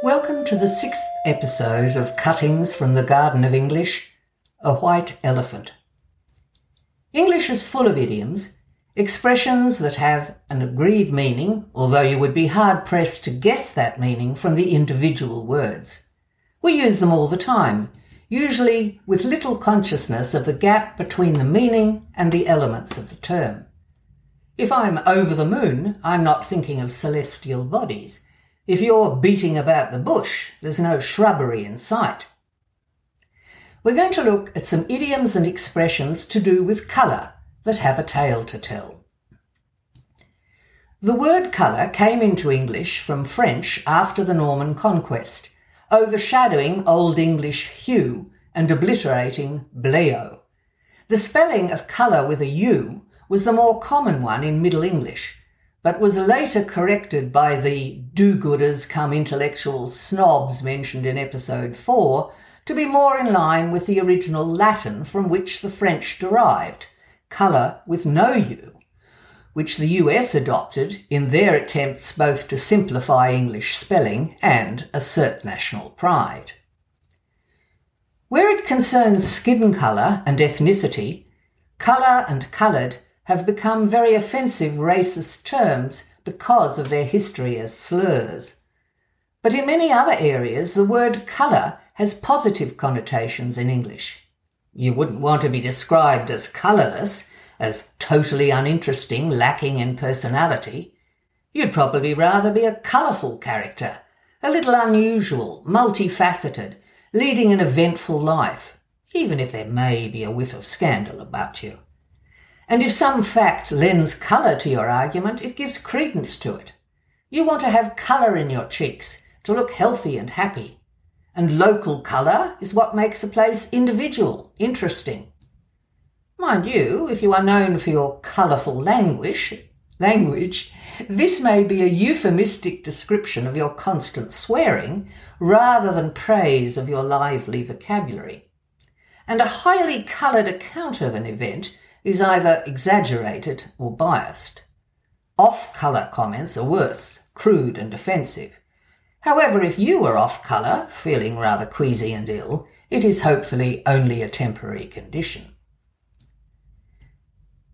Welcome to the sixth episode of Cuttings from the Garden of English A White Elephant. English is full of idioms, expressions that have an agreed meaning, although you would be hard pressed to guess that meaning from the individual words. We use them all the time, usually with little consciousness of the gap between the meaning and the elements of the term. If I'm over the moon, I'm not thinking of celestial bodies. If you're beating about the bush, there's no shrubbery in sight. We're going to look at some idioms and expressions to do with colour that have a tale to tell. The word colour came into English from French after the Norman conquest, overshadowing Old English hue and obliterating bleo. The spelling of colour with a U was the more common one in Middle English, but was later corrected by the do-gooders come intellectual snobs mentioned in episode 4 to be more in line with the original Latin from which the French derived, colour with no U, which the US adopted in their attempts both to simplify English spelling and assert national pride. Where it concerns skin colour and ethnicity, colour and coloured have become very offensive racist terms because of their history as slurs. But in many other areas, the word colour has positive connotations in English. You wouldn't want to be described as colourless, as totally uninteresting, lacking in personality. You'd probably rather be a colourful character, a little unusual, multifaceted, leading an eventful life, even if there may be a whiff of scandal about you. And if some fact lends colour to your argument, it gives credence to it. You want to have colour in your cheeks, to look healthy and happy. And local colour is what makes a place individual, interesting. Mind you, if you are known for your colourful language, language, this may be a euphemistic description of your constant swearing rather than praise of your lively vocabulary. And a highly coloured account of an event is either exaggerated or biased. Off colour comments are worse, crude and offensive. However, if you are off colour, feeling rather queasy and ill, it is hopefully only a temporary condition.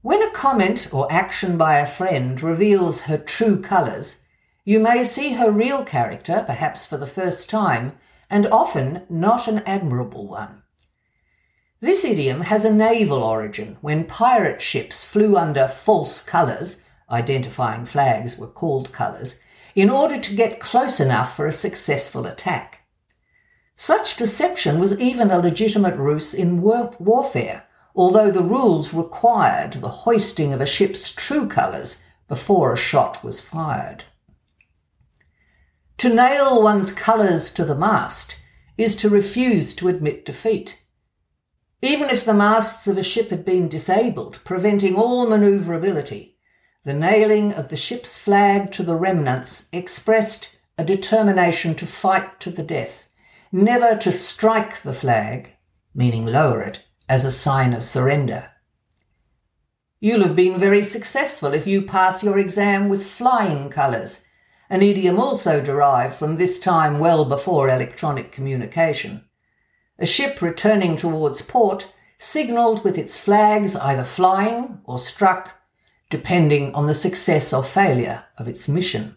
When a comment or action by a friend reveals her true colours, you may see her real character, perhaps for the first time, and often not an admirable one. This idiom has a naval origin when pirate ships flew under false colours, identifying flags were called colours, in order to get close enough for a successful attack. Such deception was even a legitimate ruse in war- warfare, although the rules required the hoisting of a ship's true colours before a shot was fired. To nail one's colours to the mast is to refuse to admit defeat even if the masts of a ship had been disabled, preventing all manoeuvrability, the nailing of the ship's flag to the remnants expressed a determination to fight to the death, never to strike the flag, meaning lower it, as a sign of surrender. You'll have been very successful if you pass your exam with flying colours, an idiom also derived from this time well before electronic communication. A ship returning towards port signalled with its flags either flying or struck, depending on the success or failure of its mission.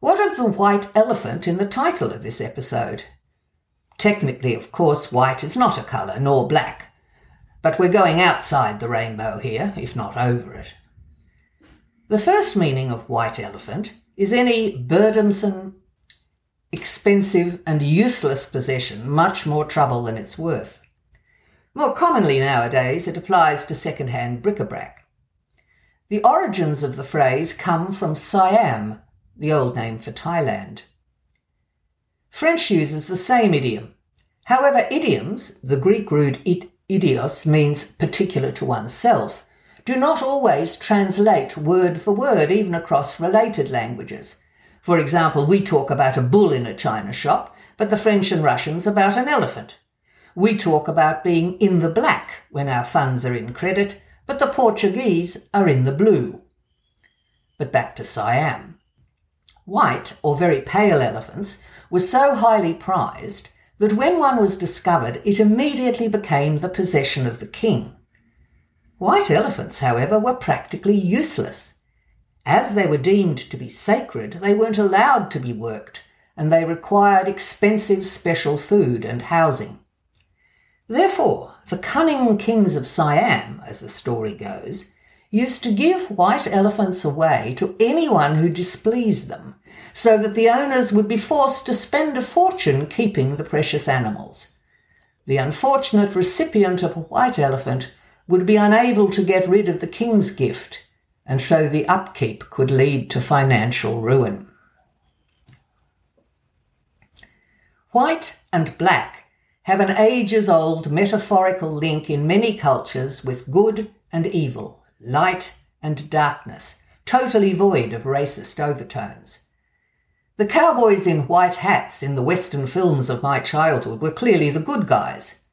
What of the white elephant in the title of this episode? Technically, of course, white is not a colour, nor black, but we're going outside the rainbow here, if not over it. The first meaning of white elephant is any burdensome expensive and useless possession much more trouble than it's worth. More commonly nowadays, it applies to second-hand bric-a-brac. The origins of the phrase come from Siam, the old name for Thailand. French uses the same idiom. However, idioms, the Greek root idios means particular to oneself, do not always translate word for word even across related languages, for example, we talk about a bull in a china shop, but the French and Russians about an elephant. We talk about being in the black when our funds are in credit, but the Portuguese are in the blue. But back to Siam. white or very pale elephants were so highly prized that when one was discovered, it immediately became the possession of the king. White elephants, however, were practically useless. As they were deemed to be sacred, they weren't allowed to be worked, and they required expensive special food and housing. Therefore, the cunning kings of Siam, as the story goes, used to give white elephants away to anyone who displeased them, so that the owners would be forced to spend a fortune keeping the precious animals. The unfortunate recipient of a white elephant would be unable to get rid of the king's gift, and so the upkeep could lead to financial ruin. White and black have an ages old metaphorical link in many cultures with good and evil, light and darkness, totally void of racist overtones. The cowboys in white hats in the Western films of my childhood were clearly the good guys.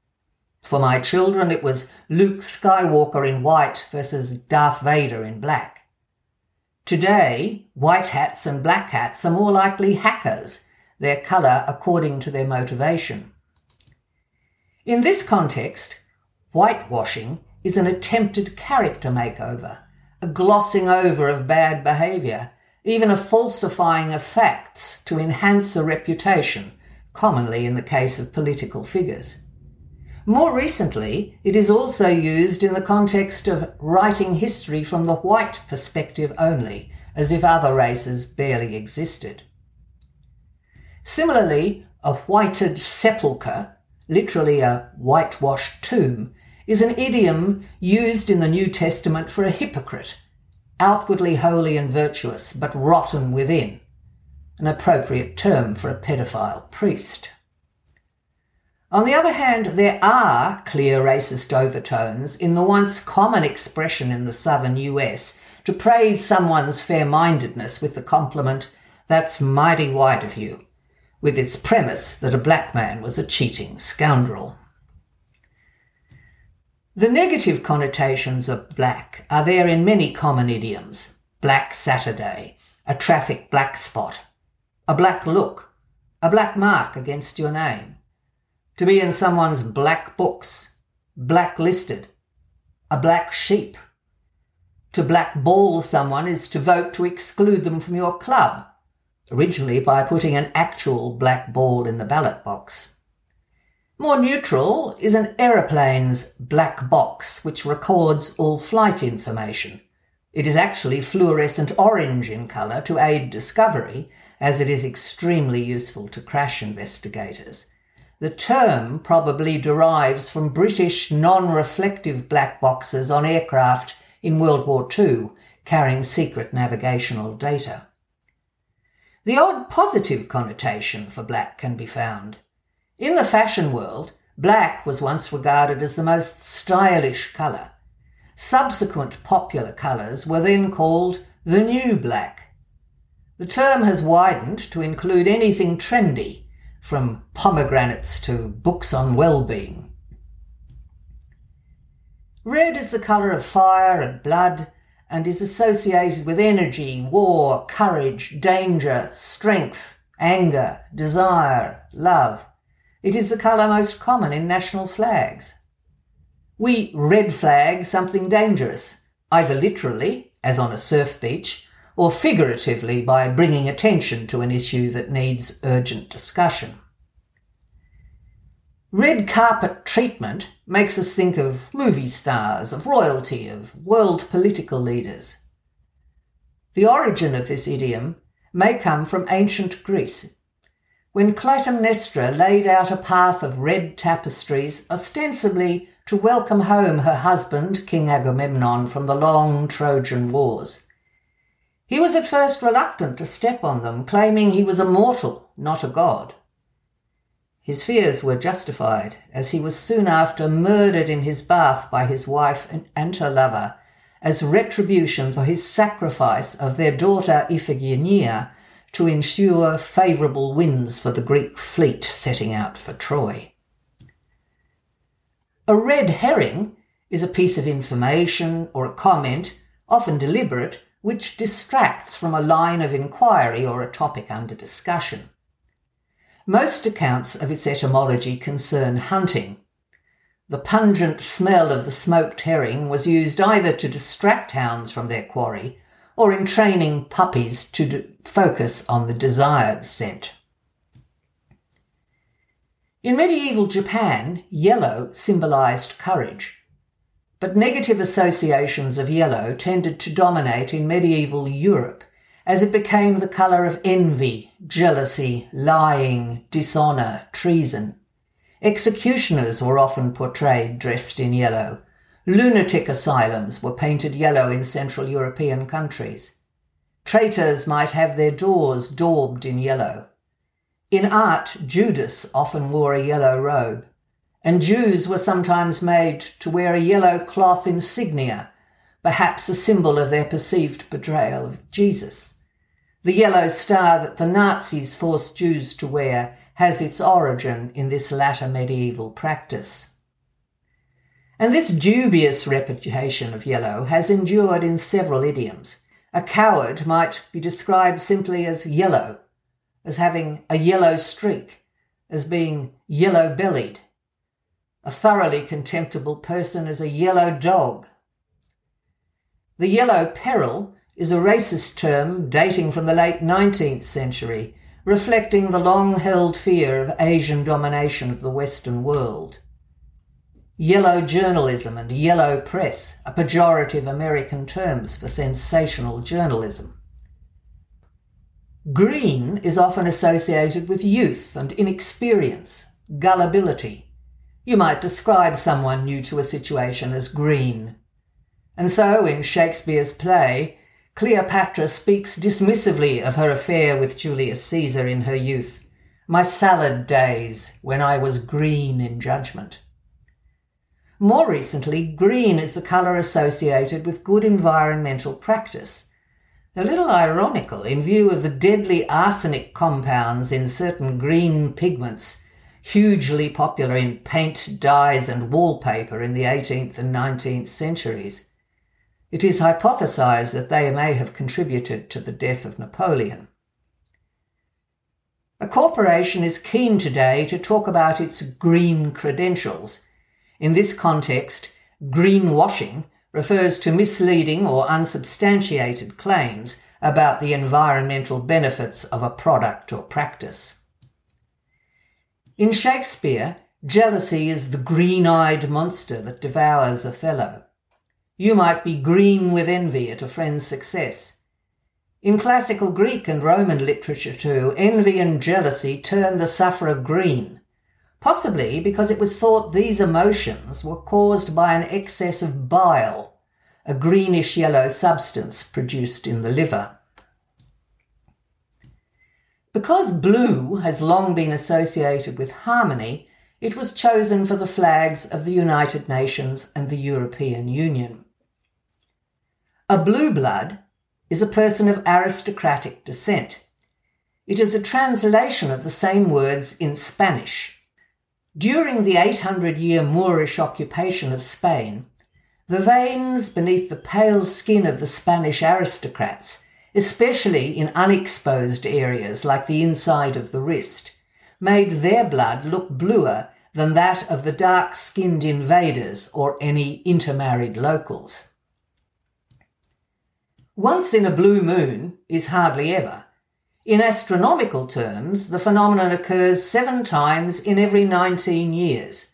For my children, it was Luke Skywalker in white versus Darth Vader in black. Today, white hats and black hats are more likely hackers their colour according to their motivation. In this context, whitewashing is an attempted character makeover, a glossing over of bad behaviour, even a falsifying of facts to enhance a reputation, commonly in the case of political figures. More recently, it is also used in the context of writing history from the white perspective only, as if other races barely existed. Similarly, a whited sepulchre, literally a whitewashed tomb, is an idiom used in the New Testament for a hypocrite, outwardly holy and virtuous, but rotten within, an appropriate term for a pedophile priest. On the other hand, there are clear racist overtones in the once common expression in the southern US to praise someone's fair mindedness with the compliment, That's mighty white of you with its premise that a black man was a cheating scoundrel. The negative connotations of black are there in many common idioms Black Saturday, a traffic black spot, a black look, a black mark against your name, to be in someone's black books, blacklisted, a black sheep. To blackball someone is to vote to exclude them from your club, originally by putting an actual black ball in the ballot box. More neutral is an aeroplane's black box, which records all flight information. It is actually fluorescent orange in colour to aid discovery, as it is extremely useful to crash investigators. The term probably derives from British non reflective black boxes on aircraft in World War II carrying secret navigational data. The odd positive connotation for black can be found. In the fashion world, black was once regarded as the most stylish colour. Subsequent popular colours were then called the new black. The term has widened to include anything trendy, from pomegranates to books on well-being. Red is the colour of fire and blood, and is associated with energy, war, courage, danger, strength, anger, desire, love. It is the colour most common in national flags. We red flag something dangerous, either literally, as on a surf beach, or figuratively by bringing attention to an issue that needs urgent discussion. Red carpet treatment makes us think of movie stars, of royalty, of world political leaders. The origin of this idiom may come from ancient Greece, when Clytemnestra laid out a path of red tapestries, ostensibly to welcome home her husband, King Agamemnon, from the long Trojan wars. He was at first reluctant to step on them, claiming he was a mortal, not a god. His fears were justified, as he was soon after murdered in his bath by his wife and her lover, as retribution for his sacrifice of their daughter Iphigenia to ensure favourable winds for the Greek fleet setting out for Troy. A red herring is a piece of information or a comment, often deliberate, which distracts from a line of inquiry or a topic under discussion. Most accounts of its etymology concern hunting. The pungent smell of the smoked herring was used either to distract hounds from their quarry or in training puppies to d- focus on the desired scent. In medieval Japan, yellow symbolized courage, but negative associations of yellow tended to dominate in medieval Europe as it became the colour of envy, jealousy, lying, dishonour, treason. Executioners were often portrayed dressed in yellow. Lunatic asylums were painted yellow in Central European countries. Traitors might have their doors daubed in yellow. In art, Judas often wore a yellow robe, and Jews were sometimes made to wear a yellow cloth insignia, perhaps a symbol of their perceived betrayal of Jesus. The yellow star that the Nazis forced Jews to wear has its origin in this latter medieval practice. And this dubious reputation of yellow has endured in several idioms. A coward might be described simply as yellow, as having a yellow streak, as being yellow bellied. A thoroughly contemptible person is a yellow dog. The yellow peril is a racist term dating from the late 19th century, reflecting the long held fear of Asian domination of the Western world. Yellow journalism and yellow press are pejorative American terms for sensational journalism. Green is often associated with youth and inexperience, gullibility. You might describe someone new to a situation as green. And so, in Shakespeare's play, Cleopatra speaks dismissively of her affair with Julius Caesar in her youth, my salad days when I was green in judgment. More recently, green is the colour associated with good environmental practice a little ironical in view of the deadly arsenic compounds in certain green pigments, hugely popular in paint, dyes, and wallpaper in the 18th and 19th centuries. It is hypothesized that they may have contributed to the death of Napoleon. A corporation is keen today to talk about its green credentials. In this context, greenwashing refers to misleading or unsubstantiated claims about the environmental benefits of a product or practice. In Shakespeare, jealousy is the green eyed monster that devours Othello. You might be green with envy at a friend's success. In classical Greek and Roman literature, too, envy and jealousy turn the sufferer green, possibly because it was thought these emotions were caused by an excess of bile, a greenish yellow substance produced in the liver. Because blue has long been associated with harmony, it was chosen for the flags of the United Nations and the European Union. A blue blood is a person of aristocratic descent. It is a translation of the same words in Spanish. During the 800 year Moorish occupation of Spain, the veins beneath the pale skin of the Spanish aristocrats, especially in unexposed areas like the inside of the wrist, made their blood look bluer than that of the dark skinned invaders or any intermarried locals. Once in a blue moon is hardly ever, in astronomical terms, the phenomenon occurs seven times in every 19 years,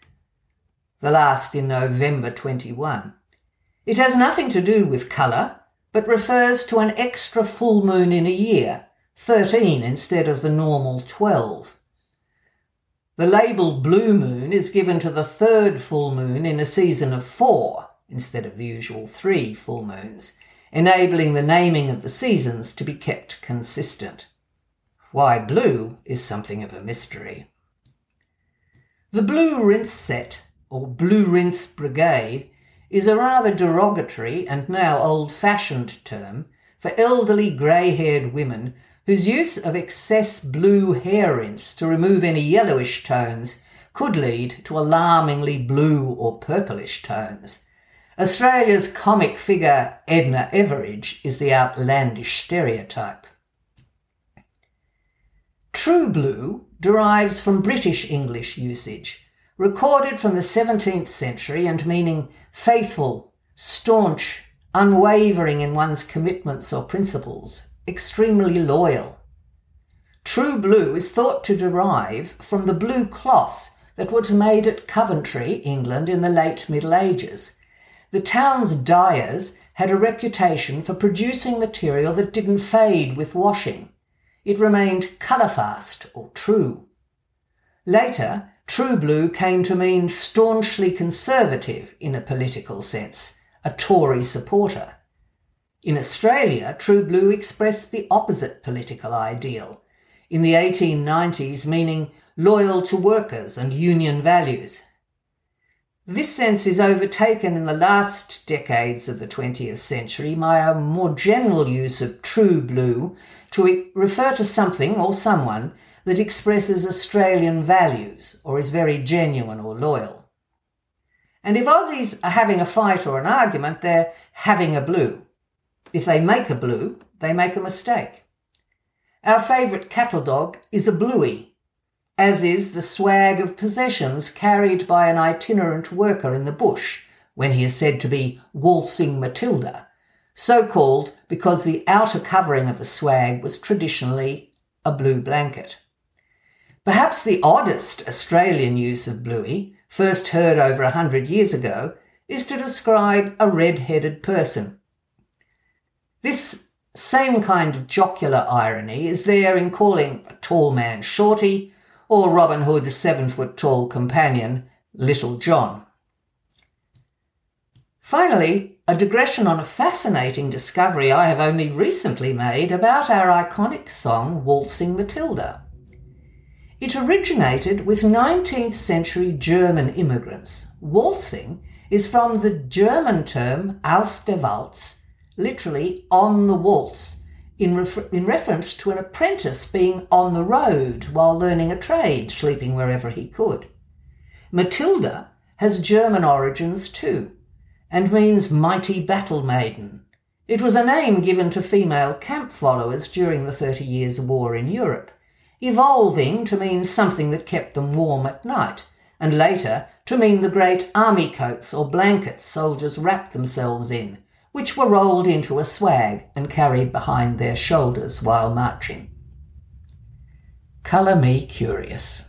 the last in November 21. It has nothing to do with colour, but refers to an extra full moon in a year, 13 instead of the normal 12. The label blue moon is given to the third full moon in a season of four instead of the usual three full moons, enabling the naming of the seasons to be kept consistent. Why blue is something of a mystery. The Blue Rinse Set, or Blue Rinse Brigade, is a rather derogatory and now old fashioned term for elderly grey haired women whose use of excess blue hair rinse to remove any yellowish tones could lead to alarmingly blue or purplish tones. Australia's comic figure Edna Everage is the outlandish stereotype. True blue derives from British English usage, recorded from the 17th century and meaning faithful, staunch, unwavering in one's commitments or principles, extremely loyal. True blue is thought to derive from the blue cloth that was made at Coventry, England, in the late Middle Ages. The town's dyers had a reputation for producing material that didn't fade with washing it remained colourfast or true. Later, true blue came to mean staunchly conservative in a political sense, a Tory supporter. In Australia, true blue expressed the opposite political ideal, in the 1890s meaning loyal to workers and union values. This sense is overtaken in the last decades of the 20th century by a more general use of true blue to refer to something or someone that expresses Australian values or is very genuine or loyal. And if Aussies are having a fight or an argument, they're having a blue. If they make a blue, they make a mistake. Our favourite cattle dog is a bluey, as is the swag of possessions carried by an itinerant worker in the bush when he is said to be waltzing Matilda, so called because the outer covering of the swag was traditionally a blue blanket. Perhaps the oddest Australian use of bluey, first heard over a hundred years ago, is to describe a red-headed person. This same kind of jocular irony is there in calling a tall man shorty or Robin Hood's seven foot tall companion, Little John. Finally, a digression on a fascinating discovery I have only recently made about our iconic song Waltzing Matilda. It originated with 19th century German immigrants. Waltzing is from the German term auf der Walz, literally on the waltz, in, refer- in reference to an apprentice being on the road while learning a trade, sleeping wherever he could. Matilda has German origins too, and means mighty battle maiden. It was a name given to female camp followers during the Thirty Years' War in Europe, evolving to mean something that kept them warm at night, and later to mean the great army coats or blankets soldiers wrapped themselves in, which were rolled into a swag and carried behind their shoulders while marching. Colour me curious.